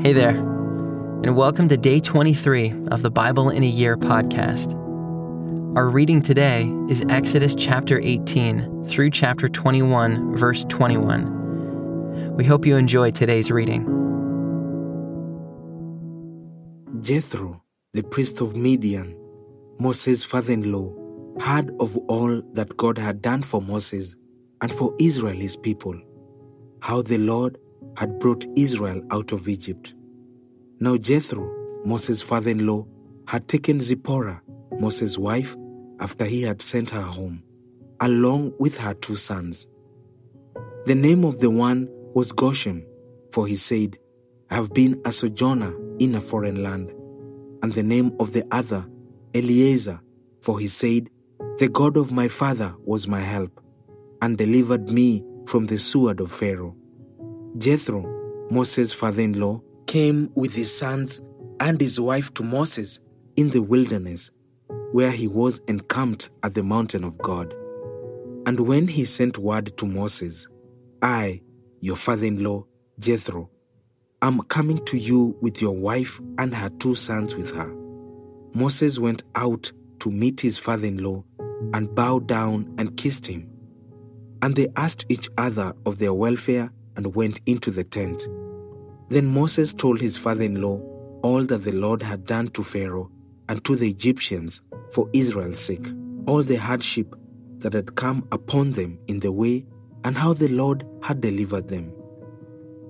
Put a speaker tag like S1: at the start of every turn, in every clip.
S1: Hey there, and welcome to day 23 of the Bible in a Year podcast. Our reading today is Exodus chapter 18 through chapter 21, verse 21. We hope you enjoy today's reading.
S2: Jethro, the priest of Midian, Moses' father in law, heard of all that God had done for Moses and for Israel his people, how the Lord had brought Israel out of Egypt. Now Jethro, Moses' father in law, had taken Zipporah, Moses' wife, after he had sent her home, along with her two sons. The name of the one was Gershom, for he said, I have been a sojourner in a foreign land. And the name of the other, Eliezer, for he said, The God of my father was my help, and delivered me from the sword of Pharaoh. Jethro, Moses' father in law, came with his sons and his wife to Moses in the wilderness, where he was encamped at the mountain of God. And when he sent word to Moses, I, your father in law, Jethro, am coming to you with your wife and her two sons with her. Moses went out to meet his father in law and bowed down and kissed him. And they asked each other of their welfare and went into the tent. Then Moses told his father in law all that the Lord had done to Pharaoh and to the Egyptians for Israel's sake, all the hardship that had come upon them in the way, and how the Lord had delivered them.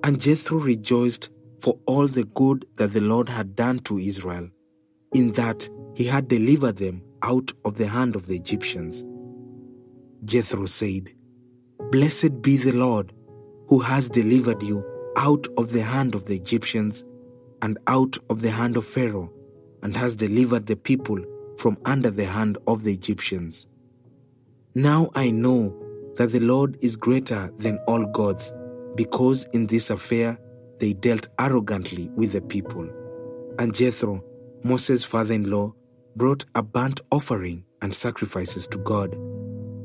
S2: And Jethro rejoiced for all the good that the Lord had done to Israel, in that he had delivered them out of the hand of the Egyptians. Jethro said, Blessed be the Lord who has delivered you out of the hand of the Egyptians and out of the hand of Pharaoh, and has delivered the people from under the hand of the Egyptians. Now I know that the Lord is greater than all gods, because in this affair they dealt arrogantly with the people. And Jethro, Moses' father in law, brought a burnt offering and sacrifices to God.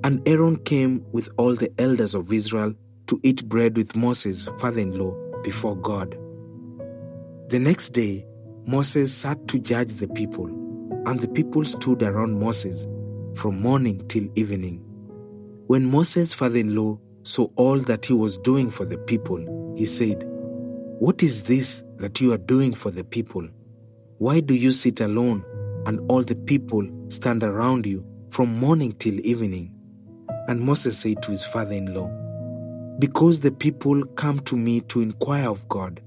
S2: And Aaron came with all the elders of Israel to eat bread with Moses' father in law before God. The next day, Moses sat to judge the people, and the people stood around Moses from morning till evening. When Moses' father in law saw all that he was doing for the people, he said, What is this that you are doing for the people? Why do you sit alone and all the people stand around you from morning till evening? And Moses said to his father in law, because the people come to me to inquire of God.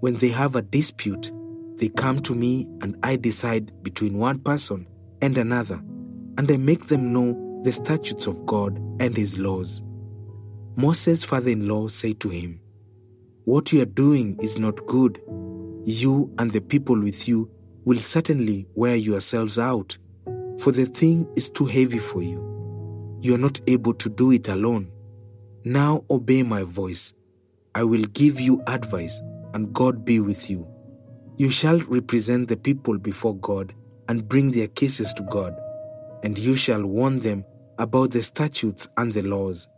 S2: When they have a dispute, they come to me and I decide between one person and another, and I make them know the statutes of God and his laws. Moses' father in law said to him, What you are doing is not good. You and the people with you will certainly wear yourselves out, for the thing is too heavy for you. You are not able to do it alone. Now obey my voice. I will give you advice, and God be with you. You shall represent the people before God and bring their cases to God, and you shall warn them about the statutes and the laws,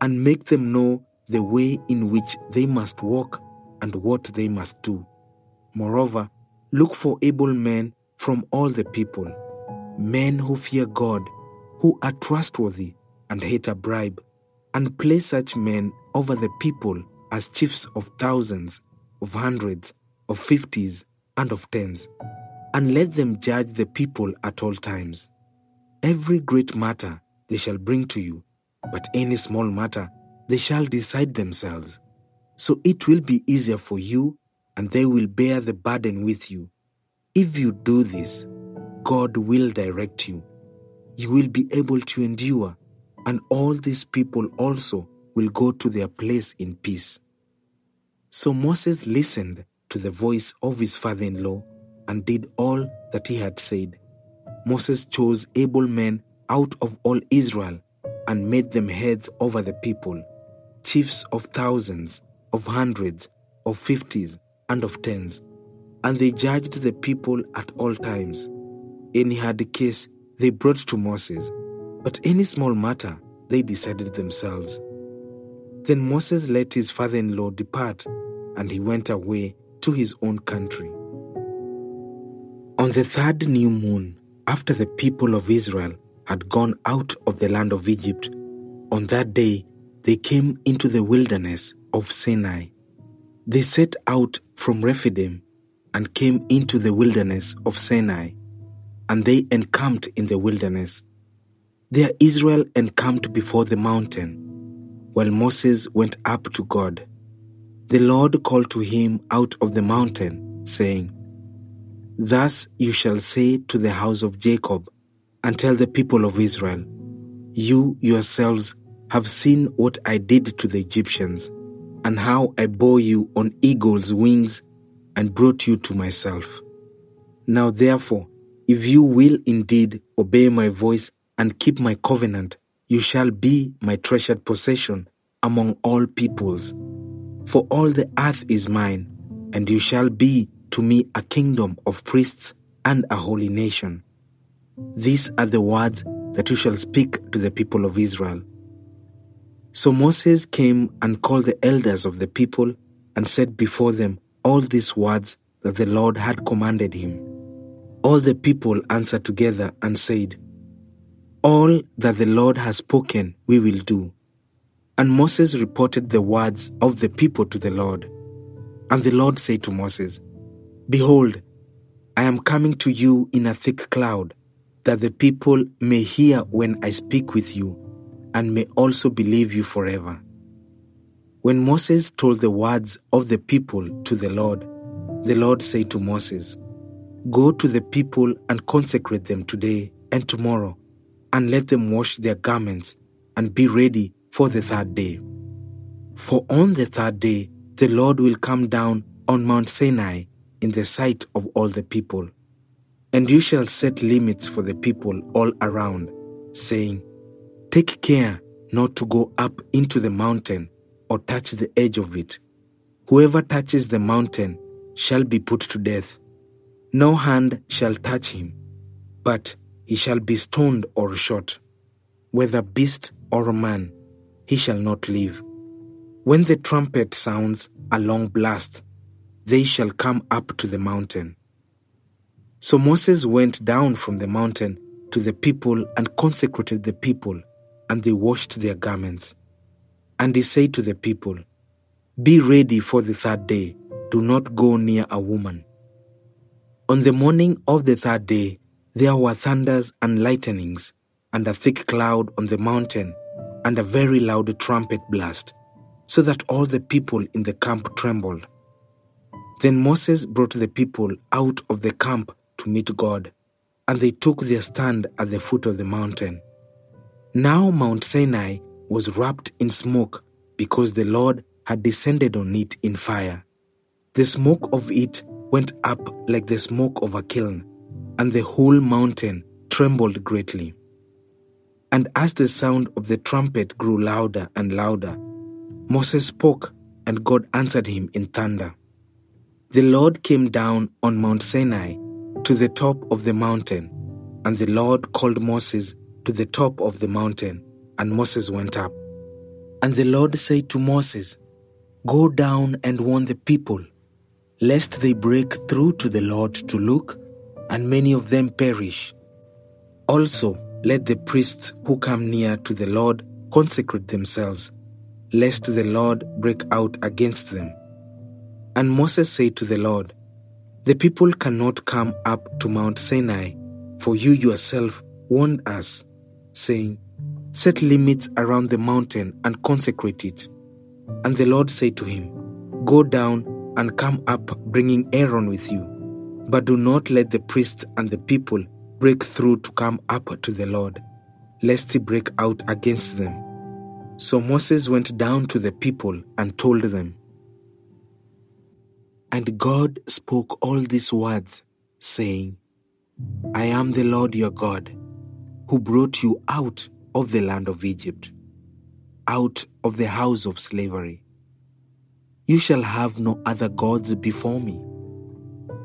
S2: and make them know the way in which they must walk and what they must do. Moreover, look for able men from all the people, men who fear God, who are trustworthy and hate a bribe and place such men over the people as chiefs of thousands, of hundreds, of fifties, and of tens, and let them judge the people at all times. Every great matter they shall bring to you, but any small matter they shall decide themselves. So it will be easier for you, and they will bear the burden with you. If you do this, God will direct you. You will be able to endure and all these people also will go to their place in peace. So Moses listened to the voice of his father in law and did all that he had said. Moses chose able men out of all Israel and made them heads over the people, chiefs of thousands, of hundreds, of fifties, and of tens. And they judged the people at all times. Any hard case they brought to Moses but any small matter they decided themselves. Then Moses let his father in law depart, and he went away to his own country. On the third new moon, after the people of Israel had gone out of the land of Egypt, on that day they came into the wilderness of Sinai. They set out from Rephidim and came into the wilderness of Sinai, and they encamped in the wilderness. There Israel encamped before the mountain, while Moses went up to God. The Lord called to him out of the mountain, saying, Thus you shall say to the house of Jacob, and tell the people of Israel, You yourselves have seen what I did to the Egyptians, and how I bore you on eagle's wings and brought you to myself. Now therefore, if you will indeed obey my voice and keep my covenant, you shall be my treasured possession among all peoples. For all the earth is mine, and you shall be to me a kingdom of priests and a holy nation. These are the words that you shall speak to the people of Israel. So Moses came and called the elders of the people and said before them all these words that the Lord had commanded him. All the people answered together and said, All that the Lord has spoken we will do. And Moses reported the words of the people to the Lord. And the Lord said to Moses, Behold, I am coming to you in a thick cloud, that the people may hear when I speak with you, and may also believe you forever. When Moses told the words of the people to the Lord, the Lord said to Moses, Go to the people and consecrate them today and tomorrow, and let them wash their garments and be ready for the third day. For on the third day, the Lord will come down on Mount Sinai in the sight of all the people. And you shall set limits for the people all around, saying, Take care not to go up into the mountain or touch the edge of it. Whoever touches the mountain shall be put to death. No hand shall touch him, but he shall be stoned or shot. Whether beast or man, he shall not live. When the trumpet sounds a long blast, they shall come up to the mountain. So Moses went down from the mountain to the people and consecrated the people, and they washed their garments. And he said to the people, Be ready for the third day, do not go near a woman. On the morning of the third day, there were thunders and lightnings, and a thick cloud on the mountain, and a very loud trumpet blast, so that all the people in the camp trembled. Then Moses brought the people out of the camp to meet God, and they took their stand at the foot of the mountain. Now Mount Sinai was wrapped in smoke because the Lord had descended on it in fire. The smoke of it went up like the smoke of a kiln, and the whole mountain trembled greatly. And as the sound of the trumpet grew louder and louder, Moses spoke, and God answered him in thunder. The Lord came down on Mount Sinai to the top of the mountain, and the Lord called Moses to the top of the mountain, and Moses went up. And the Lord said to Moses, Go down and warn the people, lest they break through to the Lord to look, and many of them perish. Also, let the priests who come near to the Lord consecrate themselves, lest the Lord break out against them. And Moses said to the Lord, The people cannot come up to Mount Sinai, for you yourself warned us, saying, Set limits around the mountain and consecrate it. And the Lord said to him, Go down and come up, bringing Aaron with you. But do not let the priests and the people break through to come up to the Lord, lest he break out against them. So Moses went down to the people and told them, and God spoke all these words, saying, I am the Lord your God, who brought you out of the land of Egypt, out of the house of slavery. You shall have no other gods before me.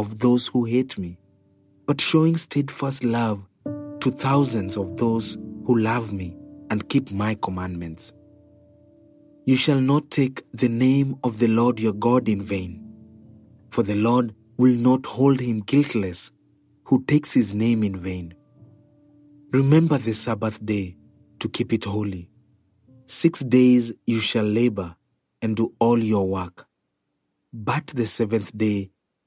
S2: of those who hate me, but showing steadfast love to thousands of those who love me and keep my commandments. You shall not take the name of the Lord your God in vain, for the Lord will not hold him guiltless who takes his name in vain. Remember the Sabbath day to keep it holy. Six days you shall labor and do all your work. But the seventh day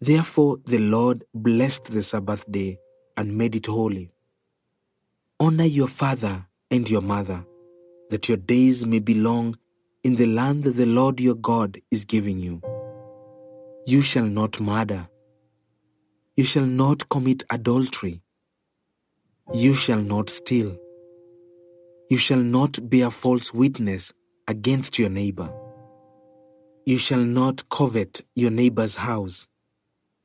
S2: Therefore the Lord blessed the Sabbath day and made it holy. Honor your father and your mother, that your days may be long in the land that the Lord your God is giving you. You shall not murder. You shall not commit adultery. You shall not steal. You shall not bear false witness against your neighbor. You shall not covet your neighbor's house.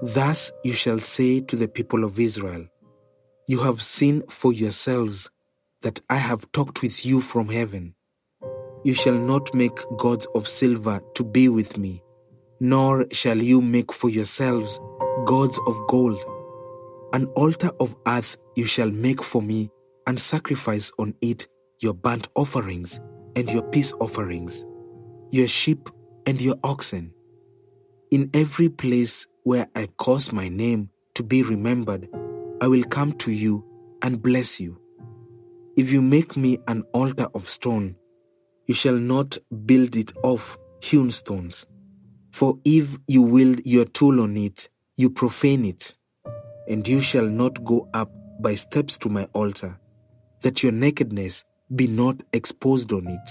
S2: Thus you shall say to the people of Israel, You have seen for yourselves that I have talked with you from heaven. You shall not make gods of silver to be with me, nor shall you make for yourselves gods of gold. An altar of earth you shall make for me, and sacrifice on it your burnt offerings and your peace offerings, your sheep and your oxen. In every place where I cause my name to be remembered, I will come to you and bless you. If you make me an altar of stone, you shall not build it of hewn stones. For if you wield your tool on it, you profane it, and you shall not go up by steps to my altar, that your nakedness be not exposed on it.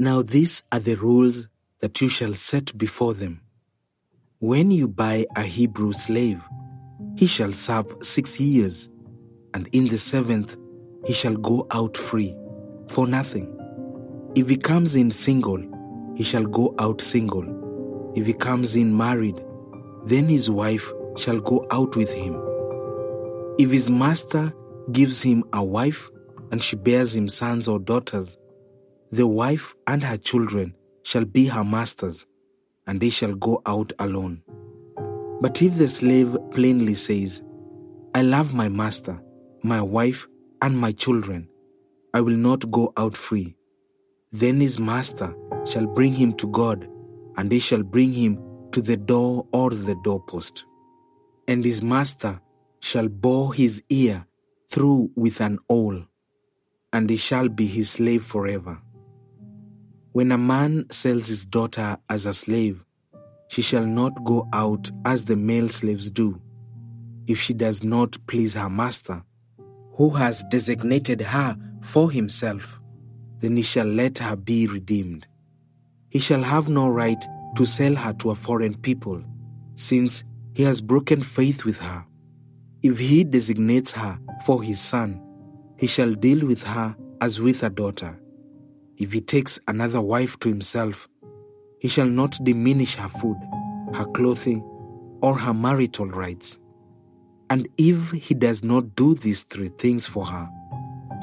S2: Now these are the rules that you shall set before them. When you buy a Hebrew slave, he shall serve six years, and in the seventh he shall go out free, for nothing. If he comes in single, he shall go out single. If he comes in married, then his wife shall go out with him. If his master gives him a wife, and she bears him sons or daughters, the wife and her children shall be her masters, and they shall go out alone. But if the slave plainly says, I love my master, my wife, and my children, I will not go out free, then his master shall bring him to God, and they shall bring him to the door or the doorpost. And his master shall bore his ear through with an awl, and he shall be his slave forever. When a man sells his daughter as a slave, she shall not go out as the male slaves do, if she does not please her master, who has designated her for himself, then he shall let her be redeemed. He shall have no right to sell her to a foreign people, since he has broken faith with her. If he designates her for his son, he shall deal with her as with a daughter. If he takes another wife to himself, he shall not diminish her food, her clothing, or her marital rights. And if he does not do these three things for her,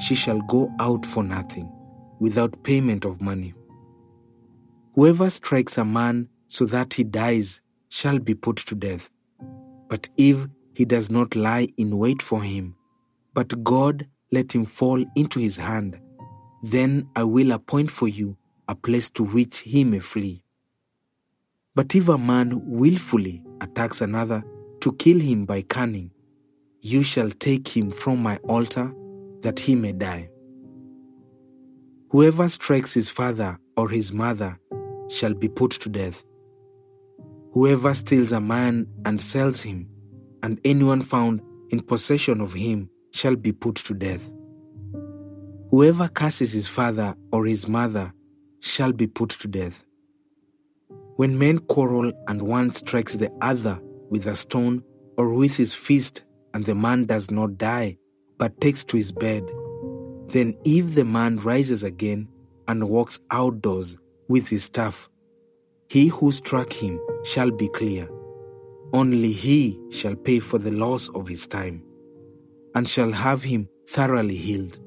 S2: she shall go out for nothing, without payment of money. Whoever strikes a man so that he dies shall be put to death. But if he does not lie in wait for him, but God let him fall into his hand, then I will appoint for you a place to which he may flee. But if a man wilfully attacks another to kill him by cunning, you shall take him from my altar that he may die. Whoever strikes his father or his mother shall be put to death. Whoever steals a man and sells him, and anyone found in possession of him shall be put to death. Whoever curses his father or his mother shall be put to death. When men quarrel and one strikes the other with a stone or with his fist, and the man does not die, but takes to his bed, then if the man rises again and walks outdoors with his staff, he who struck him shall be clear. Only he shall pay for the loss of his time, and shall have him thoroughly healed.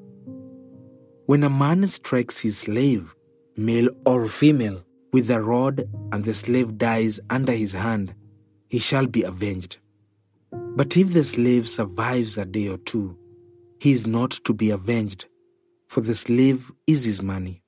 S2: When a man strikes his slave, male or female, with a rod, and the slave dies under his hand, he shall be avenged. But if the slave survives a day or two, he is not to be avenged, for the slave is his money.